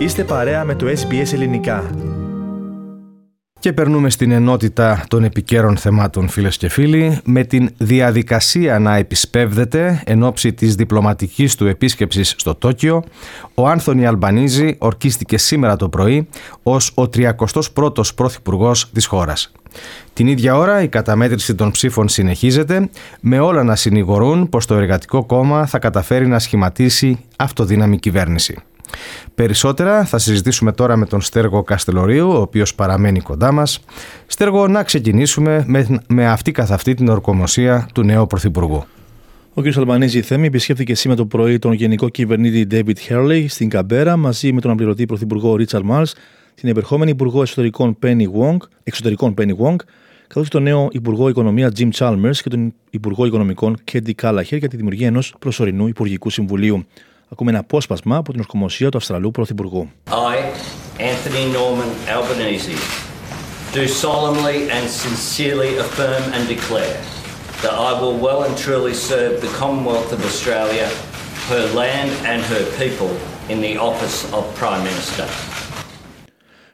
Είστε παρέα με το SBS Ελληνικά. Και περνούμε στην ενότητα των επικαίρων θεμάτων φίλες και φίλοι με την διαδικασία να επισπεύδεται εν ώψη της διπλωματικής του επίσκεψης στο Τόκιο ο Άνθονι Αλμπανίζη ορκίστηκε σήμερα το πρωί ως ο 31ος πρωθυπουργός της χώρας. Την ίδια ώρα η καταμέτρηση των ψήφων συνεχίζεται με όλα να συνηγορούν πως το Εργατικό Κόμμα θα καταφέρει να σχηματίσει αυτοδύναμη κυβέρνηση. Περισσότερα θα συζητήσουμε τώρα με τον Στέργο Καστελορίου, ο οποίος παραμένει κοντά μας. Στέργο, να ξεκινήσουμε με, με αυτή καθ' αυτή την ορκομοσία του νέου Πρωθυπουργού. Ο κ. Αλμπανίζη Θέμη επισκέφθηκε σήμερα το πρωί τον Γενικό Κυβερνήτη David Hurley στην Καμπέρα μαζί με τον αναπληρωτή Πρωθυπουργό Ρίτσαρντ Μάρς, την επερχόμενη Υπουργό Εσωτερικών Penny Wong, Εξωτερικών Penny Wong, καθώς και τον νέο Υπουργό Οικονομίας Jim Chalmers και τον Υπουργό Οικονομικών Κέντι Κάλαχερ για τη δημιουργία ενός προσωρινού Υπουργικού Συμβουλίου. Ακούμε ένα απόσπασμα από την ορκομοσία του Αυστραλού Πρωθυπουργού. I, Anthony Norman Albanese, do solemnly and sincerely affirm and declare that I will well and truly serve the Commonwealth of Australia, her land and her people in the office of Prime Minister.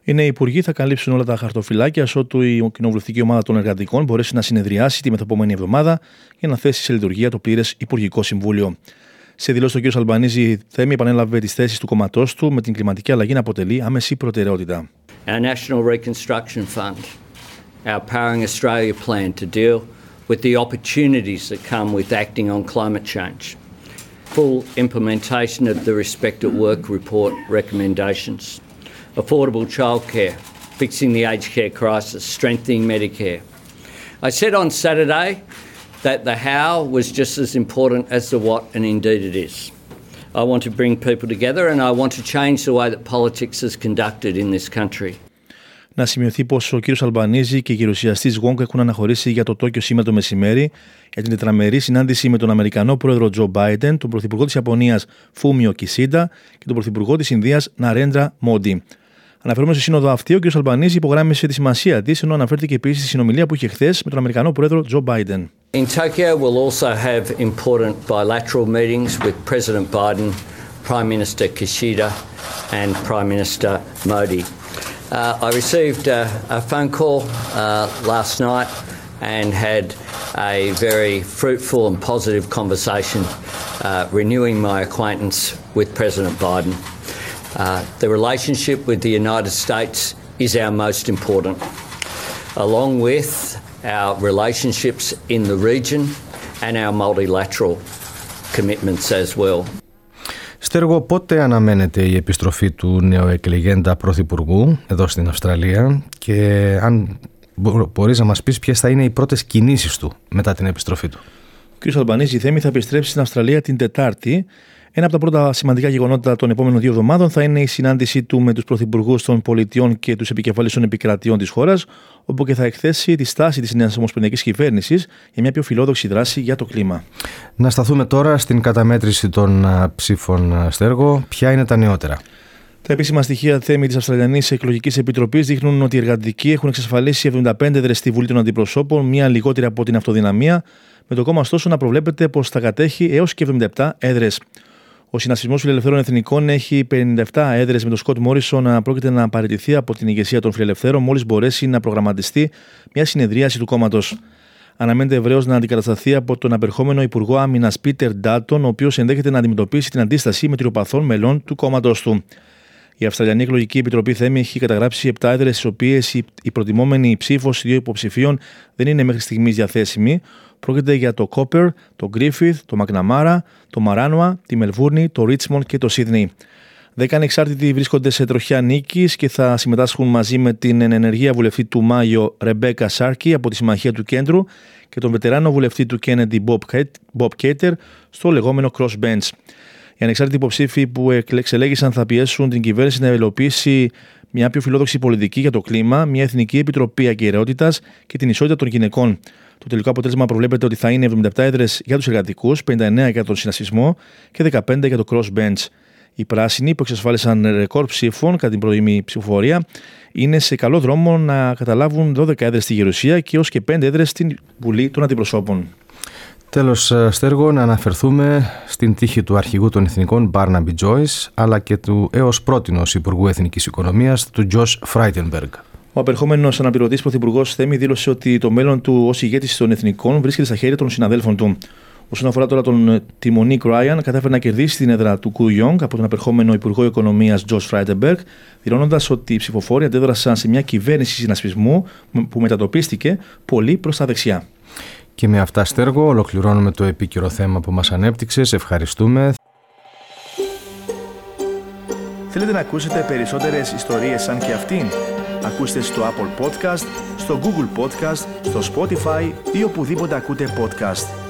Οι νέοι υπουργοί θα καλύψουν όλα τα χαρτοφυλάκια ότου η κοινοβουλευτική ομάδα των εργατικών μπορέσει να συνεδριάσει τη μεθεπόμενη εβδομάδα για να θέσει σε λειτουργία το πλήρες Υπουργικό Συμβούλιο. Σε δηλώσει, ο κ. Αλμπανίζη Θέμη επανέλαβε τι θέσει του κόμματό του με την κλιματική αλλαγή να αποτελεί άμεση προτεραιότητα. Our National Reconstruction Fund, our Powering Australia plan to deal with the opportunities that come with acting on climate change. Full implementation of the Respect at Work report recommendations. Affordable childcare, fixing the aged care crisis, strengthening Medicare. I said on Saturday that the how was just as important as the what, and indeed it is. I want to bring people together and I want to change the way that politics is conducted in this country. Να σημειωθεί πως ο κ. Αλμπανίζη και η γερουσιαστής Γουόγκ έχουν αναχωρήσει για το Τόκιο σήμερα το μεσημέρι για την τετραμερή συνάντηση με τον Αμερικανό πρόεδρο Τζο Μπάιντεν, τον πρωθυπουργό της Ιαπωνίας Φούμιο Κισίντα και τον πρωθυπουργό της Ινδίας Ναρέντρα Μόντι. Αναφερόμενο στη σύνοδο αυτή, ο κ. Αλμπανίζη υπογράμμισε τη σημασία τη, ενώ αναφέρθηκε επίση στη συνομιλία που είχε χθε με τον Αμερικανό πρόεδρο Τζο Μπάιντεν. In Tokyo, we'll also have important bilateral meetings with President Biden, Prime Minister Kishida, and Prime Minister Modi. Uh, I received a, a phone call uh, last night and had a very fruitful and positive conversation, uh, renewing my acquaintance with President Biden. Uh, the relationship with the United States is our most important, along with our relationships in the region and our multilateral commitments as well. Στέργο, πότε αναμένεται η επιστροφή του νεοεκλεγέντα πρωθυπουργού εδώ στην Αυστραλία; Και αν μπορείς να μας πεις ποιες θα είναι οι πρώτες κινήσεις του μετά την επιστροφή του; Ο κ. Αλμπανίζη Θέμη θα επιστρέψει στην Αυστραλία την Τετάρτη ένα από τα πρώτα σημαντικά γεγονότα των επόμενων δύο εβδομάδων θα είναι η συνάντησή του με τους πρωθυπουργούς των πολιτιών και τους επικεφαλεί των επικρατείων της χώρας, όπου και θα εκθέσει τη στάση της νέας ομοσπονδιακής κυβέρνησης για μια πιο φιλόδοξη δράση για το κλίμα. Να σταθούμε τώρα στην καταμέτρηση των ψήφων Στέργο. Ποια είναι τα νεότερα; Τα επίσημα στοιχεία θέμη της Αυστραλιανής Εκλογικής Επιτροπής δείχνουν ότι οι εργατικοί έχουν εξασφαλίσει 75 έδρε στη Βουλή των Αντιπροσώπων, μία λιγότερη από την αυτοδυναμία, με το κόμμα ωστόσο να προβλέπεται πως θα κατέχει έως και 77 έδρες. Ο Συνασπισμός Φιλελευθέρων Εθνικών έχει 57 έδρες με τον Σκοτ Μόρισον να πρόκειται να παραιτηθεί από την ηγεσία των Φιλελευθέρων μόλις μπορέσει να προγραμματιστεί μια συνεδρίαση του κόμματος. Αναμένεται ευρέως να αντικατασταθεί από τον απερχόμενο Υπουργό Άμυνας Πίτερ Ντάτον, ο οποίος ενδέχεται να αντιμετωπίσει την αντίσταση μετριοπαθών μελών του κόμματος του. Η Αυστραλιανή Εκλογική Επιτροπή Θέμη έχει καταγράψει 7 έδρε, στις οποίες η προτιμόμενη ψήφος δύο υποψηφίων δεν είναι μέχρι στιγμής διαθέσιμη, Πρόκειται για το Κόπερ, το Γκρίφιθ, το Μακναμάρα, το Μαράνουα, τη Μελβούρνη, το Ρίτσμοντ και το Σίδνεϊ. Δέκα ανεξάρτητοι βρίσκονται σε τροχιά νίκης και θα συμμετάσχουν μαζί με την ενεργεία βουλευτή του Μάιο Ρεμπέκα Σάρκι από τη Συμμαχία του Κέντρου και τον βετεράνο βουλευτή του Κέννεντι Μπομπ Κέιτερ στο λεγόμενο Crossbench. Οι ανεξάρτητοι υποψήφοι που εξελέγησαν θα πιέσουν την κυβέρνηση να ελοπίσει μια πιο φιλόδοξη πολιτική για το κλίμα, μια εθνική επιτροπή αγκαιρεότητα και την ισότητα των γυναικών. Το τελικό αποτέλεσμα προβλέπεται ότι θα είναι 77 έδρες για τους εργατικούς, 59 για τον συνασπισμό και 15 για το crossbench. Οι πράσινοι που εξασφάλισαν ρεκόρ ψήφων κατά την πρωινή ψηφοφορία είναι σε καλό δρόμο να καταλάβουν 12 έδρες στη Γερουσία και έως και 5 έδρες στην Βουλή των Αντιπροσώπων. Τέλος, ε, Στέργο, να αναφερθούμε στην τύχη του αρχηγού των Εθνικών Barnaby Joyce, αλλά και του έως πρότινος Υπουργού Εθνικής Οικονομίας, του Τζος Φράιτενμπεργκ. Ο απερχόμενος αναπληρωτής Πρωθυπουργός Θέμη δήλωσε ότι το μέλλον του ως ηγέτης των Εθνικών βρίσκεται στα χέρια των συναδέλφων του. Όσον αφορά τώρα τον τη Μονίκ Ράιαν, κατάφερε να κερδίσει την έδρα του Κουγιόνγκ από τον απερχόμενο Υπουργό Οικονομίας Τζο Φράιντενμπεργκ, δηλώνοντας ότι οι ψηφοφόροι αντέδρασαν σε μια κυβέρνηση συνασπισμού που μετατοπίστηκε πολύ προς τα δεξιά. Και με αυτά, Στέργο, ολοκληρώνουμε το επίκαιρο θέμα που μας ανέπτυξες. Ευχαριστούμε. Θέλετε να ακούσετε περισσότερες ιστορίες σαν και αυτήν; Ακούστε στο Apple Podcast, στο Google Podcast, στο Spotify ή οπουδήποτε ακούτε podcast.